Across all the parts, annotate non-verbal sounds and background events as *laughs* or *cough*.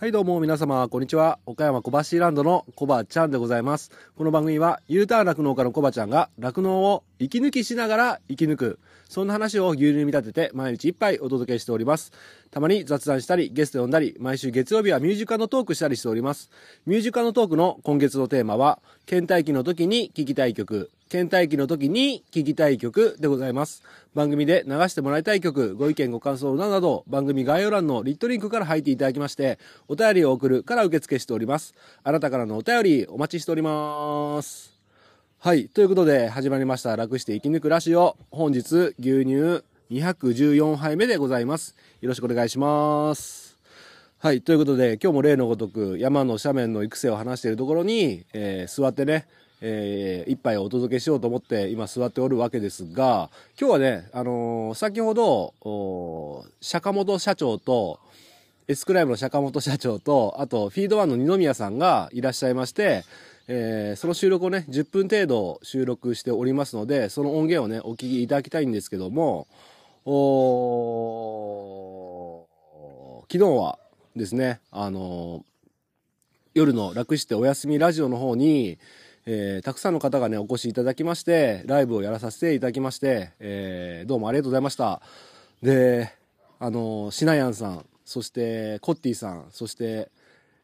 はいどうも皆様、こんにちは。岡山小橋ランドのコバちゃんでございます。この番組は U ターン酪農家のコバちゃんが酪農を息抜きしながら生き抜く。そんな話を牛乳に見立てて毎日一杯お届けしております。たまに雑談したり、ゲスト呼んだり、毎週月曜日はミュージカルのトークしたりしております。ミュージカルのトークの今月のテーマは、倦怠期の時に聴きたい曲、倦怠期の時に聴きたい曲でございます。番組で流してもらいたい曲、ご意見ご感想などなど、番組概要欄のリットリンクから入っていただきまして、お便りを送るから受付しております。あなたからのお便りお待ちしております。はい。ということで、始まりました。楽して生き抜くラジオ。本日、牛乳214杯目でございます。よろしくお願いします。はい。ということで、今日も例のごとく、山の斜面の育成を話しているところに、えー座ってね、えー一杯をお届けしようと思って今座っておるわけですが、今日はね、あのー先ほど、おー釈本社長と、エスクライブの坂本社長と、あと、フィードワンの二宮さんがいらっしゃいまして、えーその収録をね、10分程度収録しておりますので、その音源をね、お聞きいただきたいんですけども、お昨日はですね、あの夜の楽してお休みラジオの方に、えーたくさんの方がね、お越しいただきまして、ライブをやらさせていただきまして、えーどうもありがとうございました。で、あのシナヤンさん、そしてコッティさん、そして、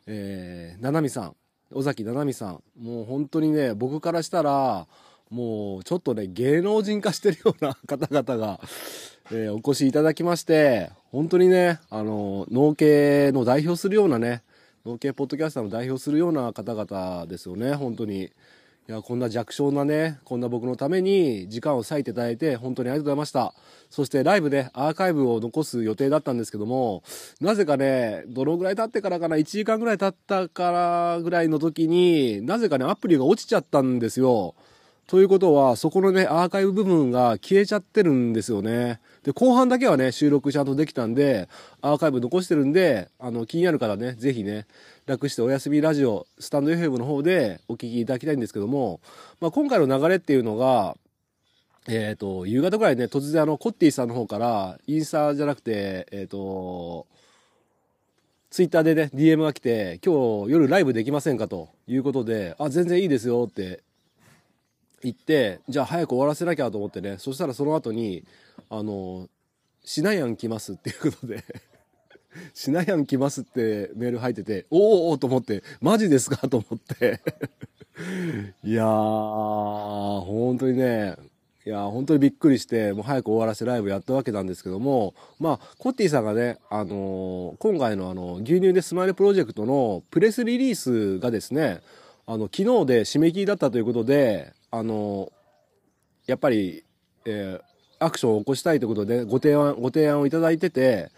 えー、ななみさん、尾崎七海さん、もう本当にね、僕からしたら、もうちょっとね、芸能人化してるような方々が、えーお越しいただきまして、本当にね、あの、農系の代表するようなね、農系ポッドキャスターの代表するような方々ですよね、本当に。いや、こんな弱小なね、こんな僕のために時間を割いていただいて、本当にありがとうございました。そしてライブでアーカイブを残す予定だったんですけども、なぜかね、どのぐらい経ってからかな、1時間ぐらい経ったからぐらいの時に、なぜかね、アプリが落ちちゃったんですよ。ということは、そこのね、アーカイブ部分が消えちゃってるんですよね。で、後半だけはね、収録ちゃんとできたんで、アーカイブ残してるんで、あの、気になる方ね、ぜひね、楽してお休みラジオ、スタンド FM の方でお聞きいただきたいんですけども、まあ、今回の流れっていうのが、えっ、と、夕方ぐらいね、突然あの、コッティさんの方から、インスタじゃなくて、えっ、と、ツイッターでね、DM が来て、今日夜ライブできませんかということで、あ、全然いいですよって言って、じゃあ早く終わらせなきゃと思ってね、そしたらその後に、あの、しなやん来ますっていうことで、*laughs* しなやん来ますってメール入ってて、おーおーと思って、マジですかと思って。*laughs* いやー、本当にね、いや、本当にびっくりして、もう早く終わらせライブやったわけなんですけども、まあ、コッティさんがね、あのー今回のあの、牛乳でスマイルプロジェクトのプレスリリースがですね、あの、昨日で締め切りだったということで、あのやっぱり、えーアクションを起こしたいということで、ご提案、ご提案をいただいてて、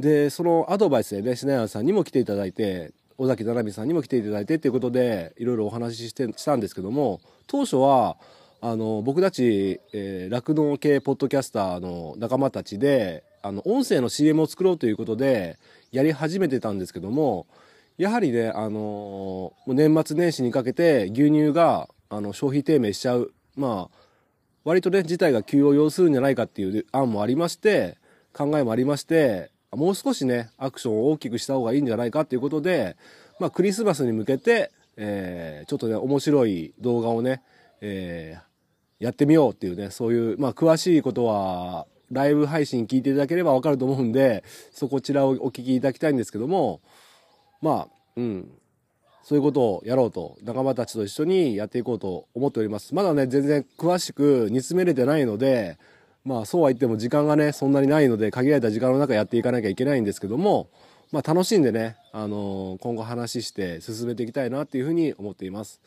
で、そのアドバイスでね、しなやさんにも来ていただいて、尾崎七海さんにも来ていただいてっていうことで、いろいろお話しして、したんですけども、当初は、あの、僕たち、えー酪農系ポッドキャスターの仲間たちで、あの、音声の CM を作ろうということで、やり始めてたんですけども、やはりね、あのもう年末年始にかけて牛乳が、あの、消費低迷しちゃう。まあ、割とね、事態が急を要するんじゃないかっていう案もありまして、考えもありまして、もう少しね、アクションを大きくした方がいいんじゃないかっていうことで、まあ、クリスマスに向けて、えーちょっとね、面白い動画をね、えーやってみようっていうね、そういう、まあ、詳しいことは、ライブ配信聞いていただければわかると思うんで、そこちらをお聞きいただきたいんですけども、まあ、うん。そういうことをやろうと、仲間たちと一緒にやっていこうと思っております。まだね、全然詳しく煮詰めれてないので、まあそうは言っても時間がね、そんなにないので、限られた時間の中やっていかなきゃいけないんですけども、まあ楽しんでね、あのー今後話して進めていきたいなっていうふうに思っています。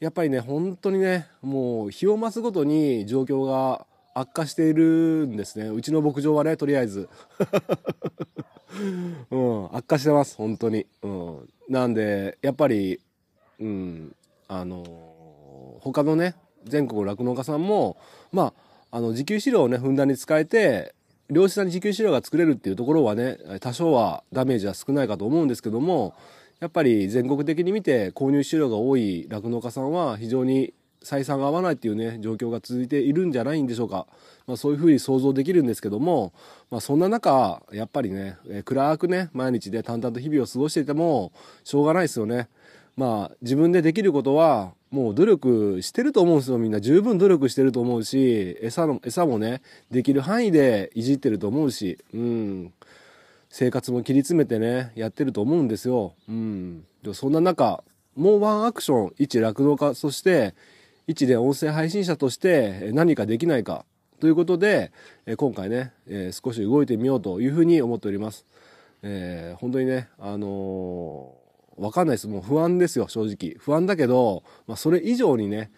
やっぱりね、本当にね、もう日を増すごとに状況が悪化しているんですね。うちの牧場はね、とりあえず。*laughs* うん、悪化してます、本当に。うん。なんで、やっぱり、うん、あの他のね、全国酪農家さんも、まあ、あの、自給飼料をね、ふんだんに使えて、良質な自給飼料が作れるっていうところはね、多少はダメージは少ないかと思うんですけども、やっぱり全国的に見て購入飼料が多い酪農家さんは非常に採算が合わないっていうね、状況が続いているんじゃないんでしょうか。まあそういうふうに想像できるんですけども、まあそんな中、やっぱりね、えー、暗くね、毎日で淡々と日々を過ごしていても、しょうがないですよね。まあ自分でできることは、もう努力してると思うんですよ、みんな。十分努力してると思うし、餌の、餌もね、できる範囲でいじってると思うし、うん。生活も切り詰めてね、やってると思うんですよ。うん。そんな中、もうワンアクション、一落語家として、一で音声配信者として何かできないかということで、今回ね、え少し動いてみようというふうに思っております。えー、本当にね、あのー、わかんないです。もう不安ですよ、正直。不安だけど、まあ、それ以上にね、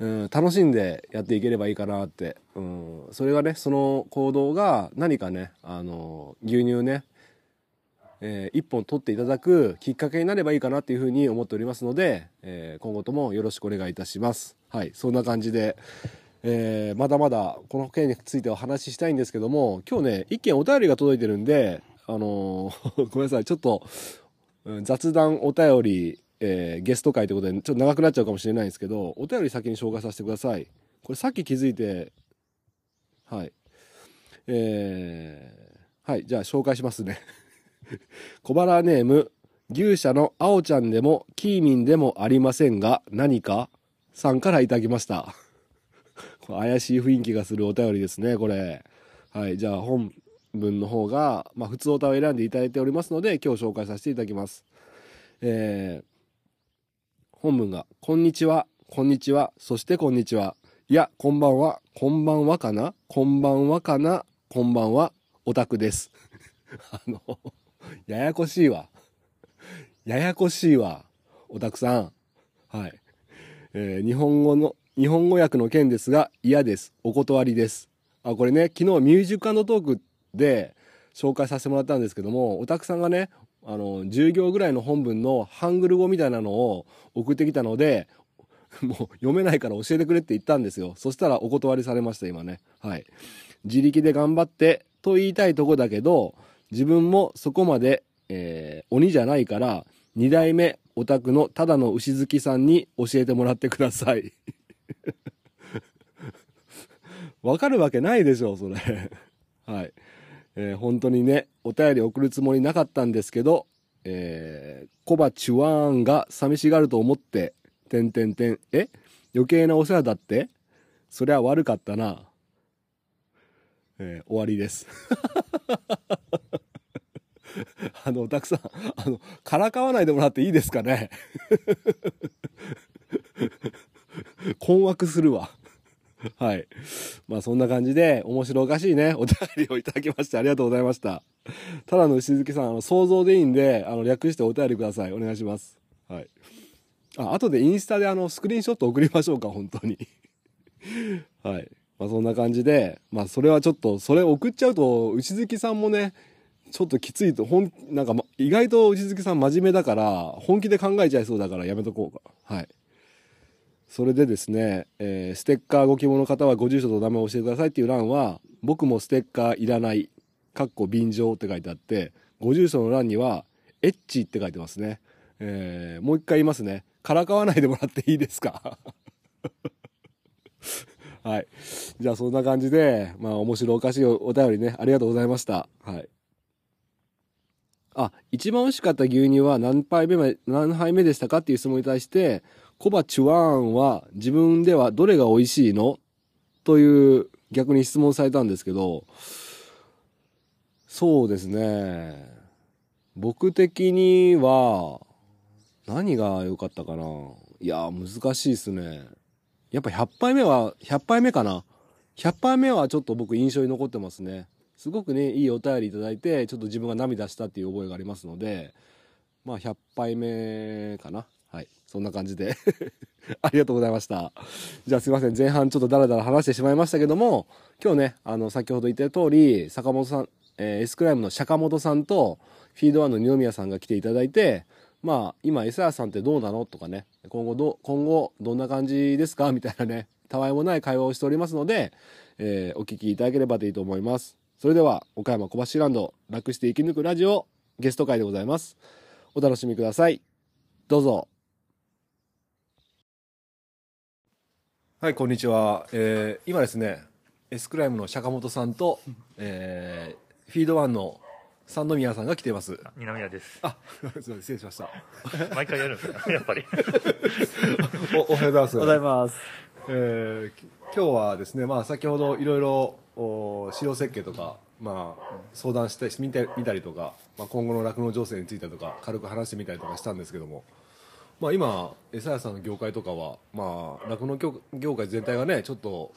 うん、楽しんでやっていければいいかなって。うん、それがね、その行動が何かね、あの、牛乳ね、えー、一本取っていただくきっかけになればいいかなっていうふうに思っておりますので、えー、今後ともよろしくお願いいたします。はい、そんな感じで、えー、まだまだこの件については話ししたいんですけども、今日ね、一件お便りが届いてるんで、あのー、*laughs* ごめんなさい、ちょっと、雑談お便り、えー、ゲスト会ということで、ちょっと長くなっちゃうかもしれないんですけど、お便り先に紹介させてください。これさっき気づいて、はい。えー、はい、じゃあ紹介しますね。*laughs* 小腹ネーム、牛舎のあおちゃんでも、キーミンでもありませんが、何かさんからいただきました。*laughs* 怪しい雰囲気がするお便りですね、これ。はい、じゃあ本文の方が、まあ、普通お歌を選んでいただいておりますので、今日紹介させていただきます。えー、本文が、こんにちは、こんにちは、そしてこんにちは。いや、こんばんは、こんばんはかなこんばんはかなこんばんは、オタクです。*laughs* あの、ややこしいわ。ややこしいわ。おたくさん。はい。えー、日本語の、日本語訳の件ですが、嫌です。お断りです。あ、これね、昨日ミュージックトークで紹介させてもらったんですけども、おたくさんがね、あの、10行ぐらいの本文のハングル語みたいなのを送ってきたので、もう読めないから教えてくれって言ったんですよ。そしたらお断りされました、今ね。はい。自力で頑張ってと言いたいとこだけど、自分もそこまで、えー、鬼じゃないから、二代目オタクのただの牛好きさんに教えてもらってください。*laughs* わかるわけないでしょ、それ。*laughs* はい。えー、本当にね、お便り送るつもりなかったんですけど、えー、コバチュワーンが寂しがると思って、てんてんてん、え？余計なお世話だって？そりゃ悪かったな。えー、終わりです。*laughs* *laughs* あの、たくさん、あの、からかわないでもらっていいですかね？*laughs* 困惑するわ。はい。まあそんな感じで、面白おかしいね、お便りをいただきましてありがとうございました。ただの石月さん、あの、想像でいいんで、あの、略してお便りください。お願いします。はい。あ、後でインスタであの、スクリーンショット送りましょうか、本当に。はい。まあそんな感じで、まあそれはちょっと、それ送っちゃうと、内月さんもね、ちょっときついと、ほん、なんか、ま、意外と内月さん真面目だから、本気で考えちゃいそうだからやめとこうか。はい。それでですね、えー、ステッカーご希望の方はご住所と名前を教えてくださいっていう欄は、僕もステッカーいらない、かっこ便乗って書いてあって、ご住所の欄には、エッチって書いてますね。えー、もう一回言いますね。からかわないでもらっていいですか？*laughs* はい。じゃあそんな感じで、まあ面白おかしいお便りね、ありがとうございました。はい。あ、一番美味しかった牛乳は何杯目、何杯目でしたかっていう質問に対して、コバチュワーンは自分ではどれが美味しいのという逆に質問されたんですけど、そうですね。僕的には、何が良かったかな。いや、難しいですね。やっぱ100杯目は、100杯目かな。100杯目はちょっと僕印象に残ってますね。すごくね、いいお便りいただいて、ちょっと自分が涙したっていう覚えがありますので、まあ100杯目かな。はい。そんな感じで *laughs* ありがとうございました。じゃあすいません。前半ちょっとダラダラ話してしまいましたけども、今日ね、あの、先ほど言った通り、坂本さん、えー、エスクライムの坂本さんと、フィードワンの二宮さんが来ていただいて、まあ、今、エサヤさんってどうなのとかね、今後ど、今後どんな感じですか？みたいなね、たわいもない会話をしておりますので、えー、お聞きいただければといいと思います。それでは、岡山小橋ランド、楽して生き抜くラジオ、ゲスト会でございます。お楽しみください。どうぞ。はい、こんにちは。えー今ですね、エスクライムの坂本さんと、えーフィードワンの三宮さんが来ています。二宮です。あ、すみません、失礼しました。毎回やるんですかやっぱり。*laughs* おおはようございます。おはようございます。えーき今日はですね、まあ、先ほどいろいろ資料設計とか、まあ、相談して見て見たりとか、まあ、今後の酪農情勢についてとか軽く話してみたりとかしたんですけども、まあ、今餌屋さんの業界とかは、まあ、酪農業業界全体がねちょっと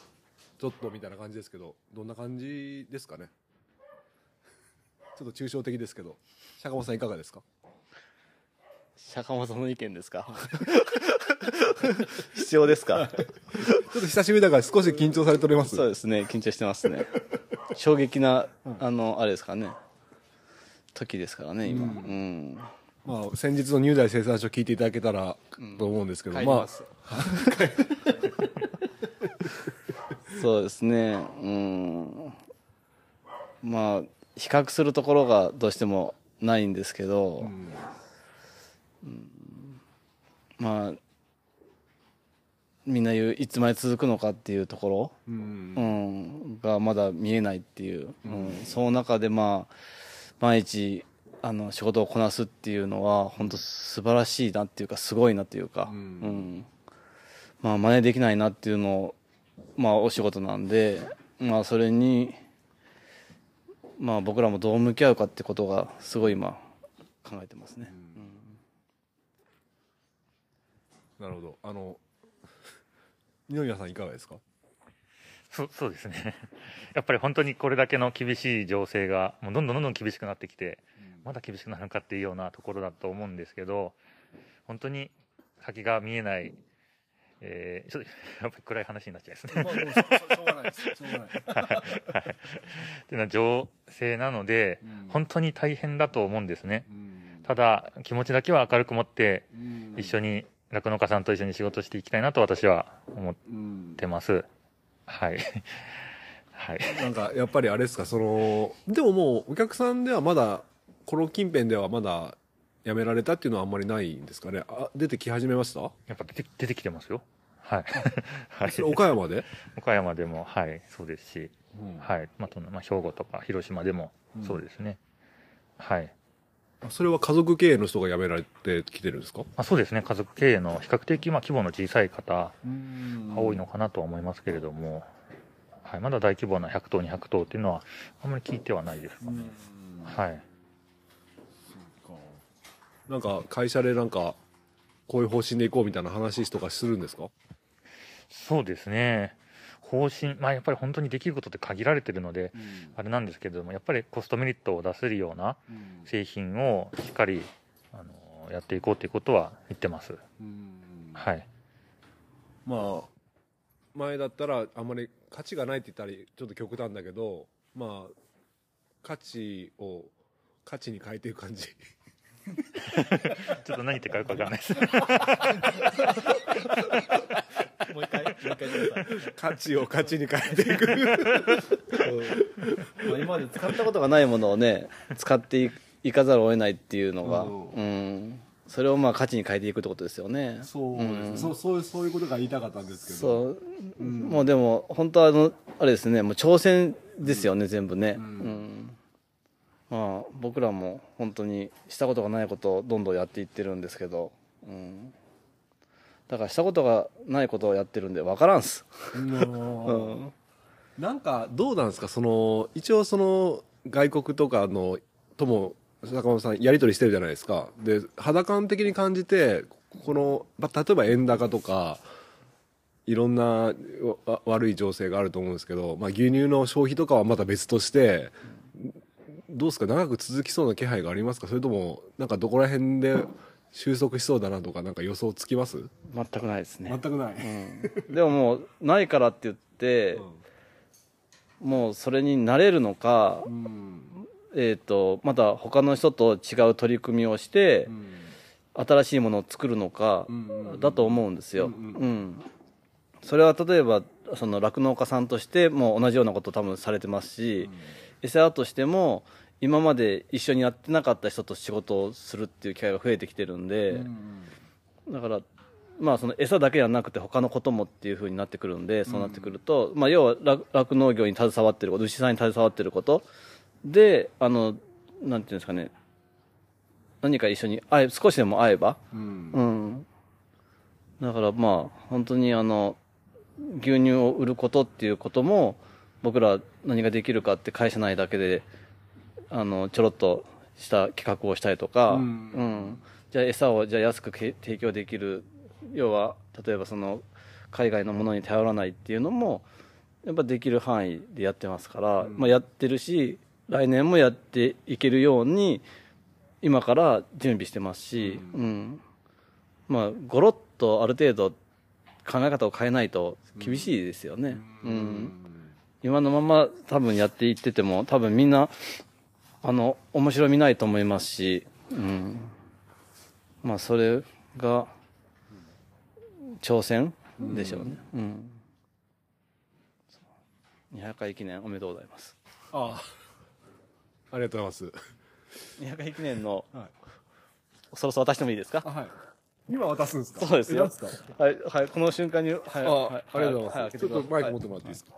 ちょっとみたいな感じですけどどんな感じですかね？ちょっと抽象的ですけど坂本さんいかがですか？坂本の意見ですか？*laughs* 必要ですか？*laughs* ちょっと久しぶりだから少し緊張されております。そうですね、緊張してますね。衝撃な、あの、あれですかね。時ですからね、今。うん。まあ、先日の入大生産書聞いていただけたらと思うんですけど、まあ帰ります。*laughs* そうですね、うん。まあ、比較するところがどうしてもないんですけど、うんまあ、みんな言ういつまで続くのかっていうところ、うん。うん、がまだ見えないっていう、うん。その中でまあ毎日あの仕事をこなすっていうのは本当素晴らしいなっていうかすごいなっていうか、うん。うん。まあ真似できないなっていうのをまあお仕事なんでまあそれにまあ僕らもどう向き合うかってことがすごい今考えてますね。なるほど。あの二宮さんいかがですか？そうそうですね。*laughs* やっぱり本当にこれだけの厳しい情勢が、もうどんどんどんどん厳しくなってきて、まだ厳しくなるのかっていうようなところだと思うんですけど、本当に先が見えない、えーちょっと *laughs* やっぱり暗い話になっちゃいますね。まあ、しょうがないです。しょうがない。*laughs* っていうのは情勢なので、うん。本当に大変だと思うんですね。うん。ただ、気持ちだけは明るく持って、うん。一緒に酪農家さんと一緒に仕事していきたいなと私は思っうんてます。はい。*laughs* はい。なんかやっぱりあれですかそのでももうお客さんではまだこの近辺ではまだ辞められたっていうのはあんまりないんですかね？あ出てき始めました？やっぱ出て出てきてますよ。はい。*laughs* はい。岡山で、*laughs* 岡山でも、はい、そうですし、うんはい。まあ、とまあ、兵庫とか広島でもうんそうですね。はい。それは家族経営の人が辞められてきてるんですか？まあ、そうですね。家族経営の比較的、まあ、規模の小さい方が多いのかなとは思いますけれども、はい。まだ大規模な100頭、200頭っていうのは、あんまり聞いてはないですかね。はい。なんか会社でなんかこういう方針でいこうみたいな話とかするんですか？そうですね。方針、まあ、やっぱり本当にできることって限られてるので、あれなんですけれども、やっぱりコストメリットを出せるような製品をしっかり、あの、やっていこうということは言ってます。はい。まあ前だったらあんまり価値がないって言ったらちょっと極端だけどまあ価値を価値に変えていく感じ *laughs* ちょっと何言ってるかよくわかんないです。*laughs* *laughs* もう一回、もう一回ください。価値を価値に変えていく。まあ今まで使ったことがないものをね使っていいかざるを得ないっていうのが、うん。うん、それをまあ価値に変えていくってことですよね。そうですそうそういうそういうことが言いたかったんですけど。そう、もうでも本当はあのあれですねもう挑戦ですよね、全部ね、ん。うん。まあ僕らも本当にしたことがないことをどんどんやっていってるんですけど、うん、だからしたことがないことをやってるんで分からんっす、う。ん。なんかどうなんですか？その一応その外国とかのとも坂本さんやり取りしてるじゃないですか。で肌感的に感じてこのま例えば円高とかいろんなわ悪い情勢があると思うんですけど、まあ、牛乳の消費とかはまた別としてどうですか？長く続きそうな気配がありますか？それともなんかどこら辺で収束しそうだなとかなんか予想つきます？全くないですね、くない、うん、でももうないからって言って、もうそれになれるのか、うん。えー、とまた他の人と違う取り組みをして、新しいものを作るのかんだと思うんですよ。うんうんそれは例えばその酪農家さんとしても同じようなことを多分されてますし、餌屋としても今まで一緒にやってなかった人と仕事をするっていう機会が増えてきてるんで、だからまあ、その餌だけじゃなくて他のこともっていうふうになってくるんでそうなってくると、まあ、要は酪酪農業に携わってること牛さんに携わってること。であのなんていうんですかね。何か一緒に会え少しでも会えば、うん。うん、だからまあ本当にあの牛乳を売ることっていうことも僕ら何ができるかって会社内だけであのちょろっとした企画をしたりとか、うん。うん。じゃあ餌をじゃあ安くけ提供できる要は例えばその海外のものに頼らないっていうのもやっぱできる範囲でやってますから、まあ、やってるし来年もやっていけるように今から準備してますし、うん。まあゴロッとある程度考え方を変えないと厳しいですよね。うん。今のまま多分やっていってても多分みんなあの面白みないと思いますし、うん、まあそれが挑戦でしょうね。うん。200回記念おめでとうございます。ああ。ありがとうございます。200回記念の、はい。そろそろ渡してもいいですか？あはい。今渡すんですか？そうですよ。はい、はい、この瞬間に、はい、あ、はい、ありがとうございます。はちょっとマイク持ってもらっていいですか？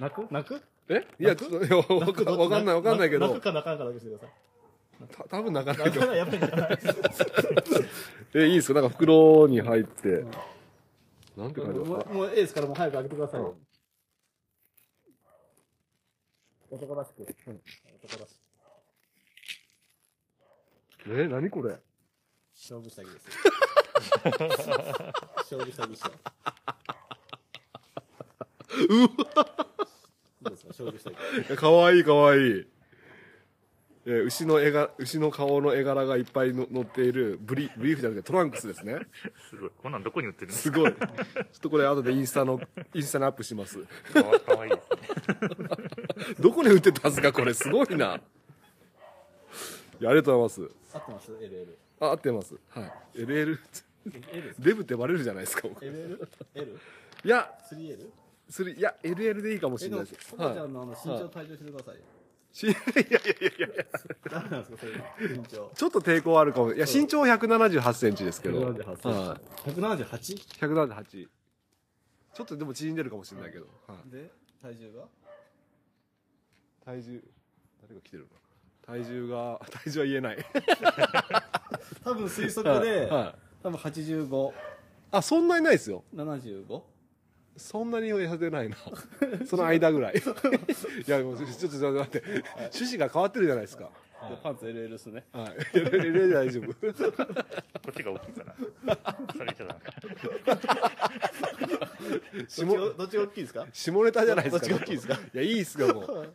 泣く？泣く？え？いや、ちょっといや、わかわかんない、わかんないけど、か泣かんかだけしてください。た多分泣かないと思う。やっぱり泣かない。*laughs* え、いいですか？なんか袋に入って。なんて書いてある？もう、もういいですから、もう早く開けてくださいよ。男らしく。うん男らしく。え、何これ？勝負下着ですよ。*laughs* 勝負下着しよう。*laughs* うわいいですか勝負下着。かわいいかわいい。えー牛の絵が、牛の顔の絵柄がいっぱいの載っているブリ、ブリーフじゃなくてトランクスですね。すごい。こんなんどこに売ってるんですすごい。ちょっとこれ後でインスタの、インスタにアップします。かかわかわいいですね。どこに売ってたんですかこれすごいな。いや、ありがとうございます。合ってます ?LL。あ、合ってます。はい。LL、L ですデブってバレるじゃないですか。僕 ?LL?L? いや、3L? それ、いや、LL でいいかもしれないです。、ポカちゃはいんのあの身長退場してくださいよ。しいやいやいやいやいや、ダメなんですか、それ。身長。ちょっと抵抗あるかも。いや、身長178センチですけど。178はい。178? 178。ちょっとでも縮んでるかもしれないけど。はい。で、体重が？体重、誰が来てるの体重が、体重は言えない。多分推測はいで、はい多分85、あ、そんなにないですよ。75? そんなに痩せてないな。*laughs* その間ぐらい。*laughs* いや、もうちょっとちょっと待って。趣旨が変わってるじゃないですか。でパンツ LL っすね。はい。LL で大丈夫。*laughs* こっちが大きいかな。それ言っちゃダメか。下どっちがどっちが大きいですか？下ネタじゃないですか。どっちが大きいですか？いや、いいっすがもう。はい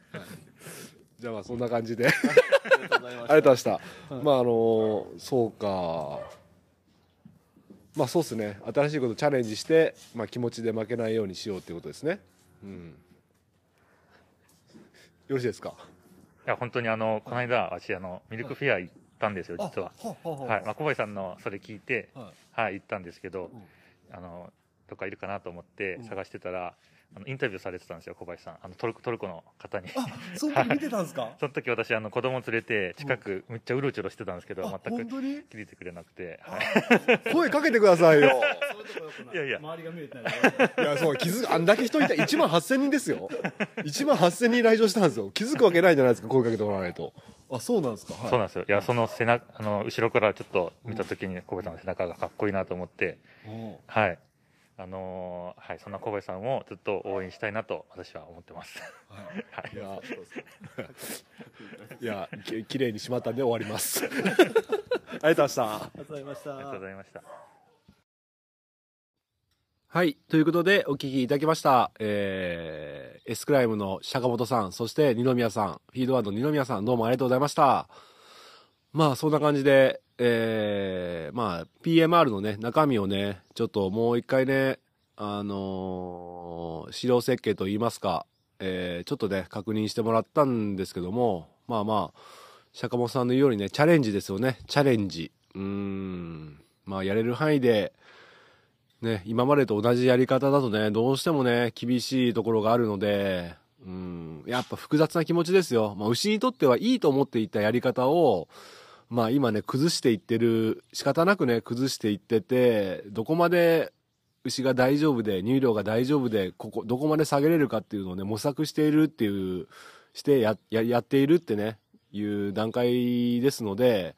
じゃあまあそんな感じで。ありがとうございまがとうございました。まああのそうか。まあそうですね。新しいことチャレンジして、まあ気持ちで負けないようにしようっていうことですね。うん。よろしいですか？いや、本当にあの、この間、私、あの、ミルクフェア行ったんですよ、実は。はい。まあ、小林さんのそれ聞いて、ははい、行ったんですけど、あの、どっかいるかなと思って探してたら、あのインタビューされてたんですよ、小林さん。あの、トルコ、トルコの方に。そうか見てたんですか？*laughs* その時私、あの、子供連れて、近く、めっちゃうろちょろしてたんですけど、あ全く本当に？聞いてくれなくて、はい。声かけてくださいよ。*laughs* いやいや周りが見えてない。いや、そう、気づく、あんだけ人いた、1万8000人ですよ。*laughs* 1万8000人来場したんですよ。気づくわけないじゃないですか、声かけてもらわないと。あ、そうなんですか？そうなんですよ。いや、その背中、あの、後ろからちょっと見た時に、小林さんの背中がかっこいいなと思って、はい。あのーはい、そんな小林さんをずっと応援したいなと私は思ってます。はいいや、いや、き綺麗にしまったんで終わります。*laughs* ありがとうございました。ありがとうございました。ありがとうございました。はい。ということで、お聞きいただきました。えー、エスクライムの坂本さん、そして二宮さん、フィードワードの二宮さん、どうもありがとうございました。まあ、そんな感じで、えー、まあ、PMR のね、中身をね、ちょっともう一回ね、あのー資料設計といいますか、えー、ちょっとね、確認してもらったんですけども、まあまあ、坂本さんの言うようにね、チャレンジですよね、チャレンジ。うーん、まあ、やれる範囲で、ね、今までと同じやり方だとね、どうしてもね、厳しいところがあるので、うん、やっぱ複雑な気持ちですよ。まあ、牛にとってはいいと思っていたやり方を、まあ今ね、崩していってる、仕方なくね、崩していってて、どこまで牛が大丈夫で、乳量が大丈夫で、ここ、どこまで下げれるかっていうのをね、模索しているっていう、してや、や、やっているってね、いう段階ですので、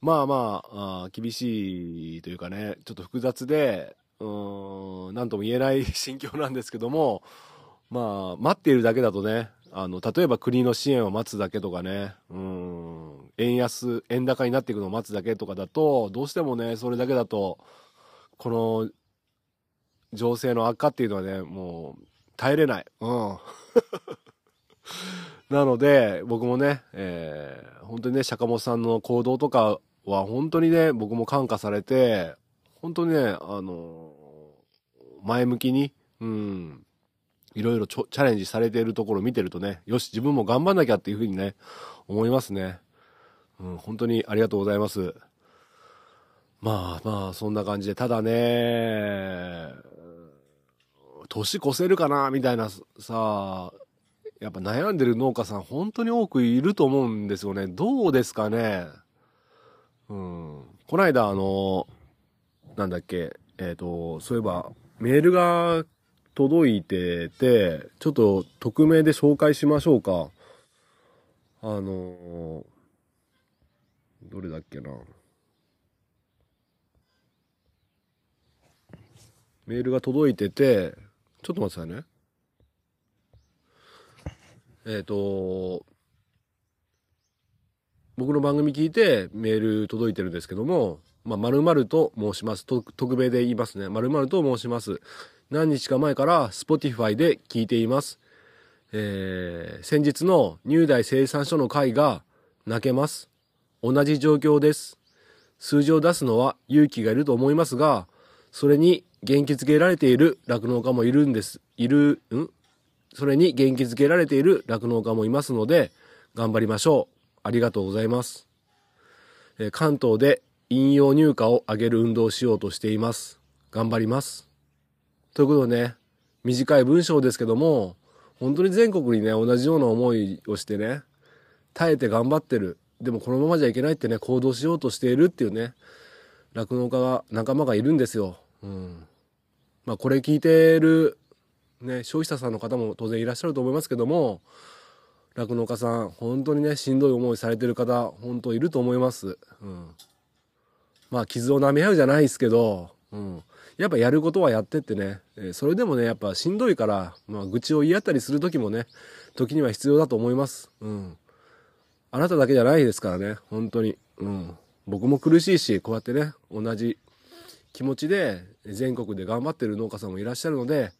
まあまあ、あ厳しいというかね、ちょっと複雑で、うーん、なんとも言えない *laughs* 心境なんですけども、まあ、待っているだけだとね、あの、例えば国の支援を待つだけとかね、うん、円安、円高になっていくのを待つだけとかだと、どうしてもね、それだけだと、この、情勢の悪化っていうのはね、もう、耐えれない。うん。*laughs* なので、僕もね、えー、本当にね、釈迦本さんの行動とかは本当にね、僕も感化されて、本当にね、あの、前向きに、うん、いろいろチャレンジされているところを見てるとね、よし、自分も頑張んなきゃっていうふうにね、思いますね。うん、本当にありがとうございます。まあまあ、そんな感じで、ただね、年越せるかなみたいなさ、やっぱ悩んでる農家さん本当に多くいると思うんですよね。どうですかねうん。こないだあの、なんだっけ、えっ、ー、と、そういえば、メールが届いてて、ちょっと匿名で紹介しましょうか。あの、どれだっけな。メールが届いてて、ちょっと待ってくださいね。えっ、ー、と、僕の番組聞いてメール届いてるんですけども、まあ、〇〇と申します。匿名で言いますね。〇〇と申します。何日か前から Spotify で聞いています。えー、先日の入大生産所の会が泣けます。同じ状況です。数字を出すのは勇気がいると思いますが、それに元気づけられている酪農家もいるんです。いる、ん？それに元気づけられている酪農家もいますので、頑張りましょう。ありがとうございます。え関東で引用入荷を上げる運動をしようとしています。頑張ります。ということでね、短い文章ですけども、本当に全国にね、同じような思いをしてね、耐えて頑張ってる。でもこのままじゃいけないってね、行動しようとしているっていうね、酪農家が、仲間がいるんですよ。うん。まあこれ聞いてる、ね、消費者さんの方も当然いらっしゃると思いますけども、酪農家さん、本当にね、しんどい思いされてる方、本当いると思います。うん。まあ、傷を舐め合うじゃないですけど、うん。やっぱやることはやってってね、え、それでもね、やっぱしんどいから、まあ、愚痴を言い合ったりする時もね、時には必要だと思います。うん。あなただけじゃないですからね、本当に。うん。僕も苦しいし、こうやってね、同じ気持ちで全国で頑張ってる農家さんもいらっしゃるので、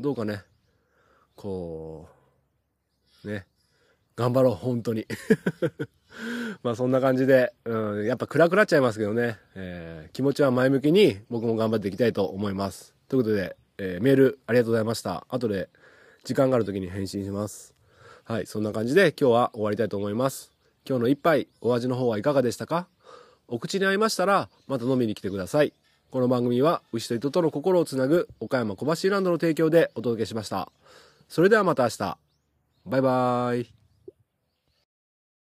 どうかね、こう、ね、頑張ろう、本当に。*laughs* まあそんな感じで、うん、やっぱ暗くなっちゃいますけどね、えー、気持ちは前向きに僕も頑張っていきたいと思います。ということで、えー、メールありがとうございました。後で時間がある時に返信します。はい、そんな感じで今日は終わりたいと思います。今日の一杯、お味の方はいかがでしたか？お口に合いましたら、また飲みに来てください。この番組は、牛と人との心をつなぐ、岡山小橋ランドの提供でお届けしました。それではまた明日。バイバーイ。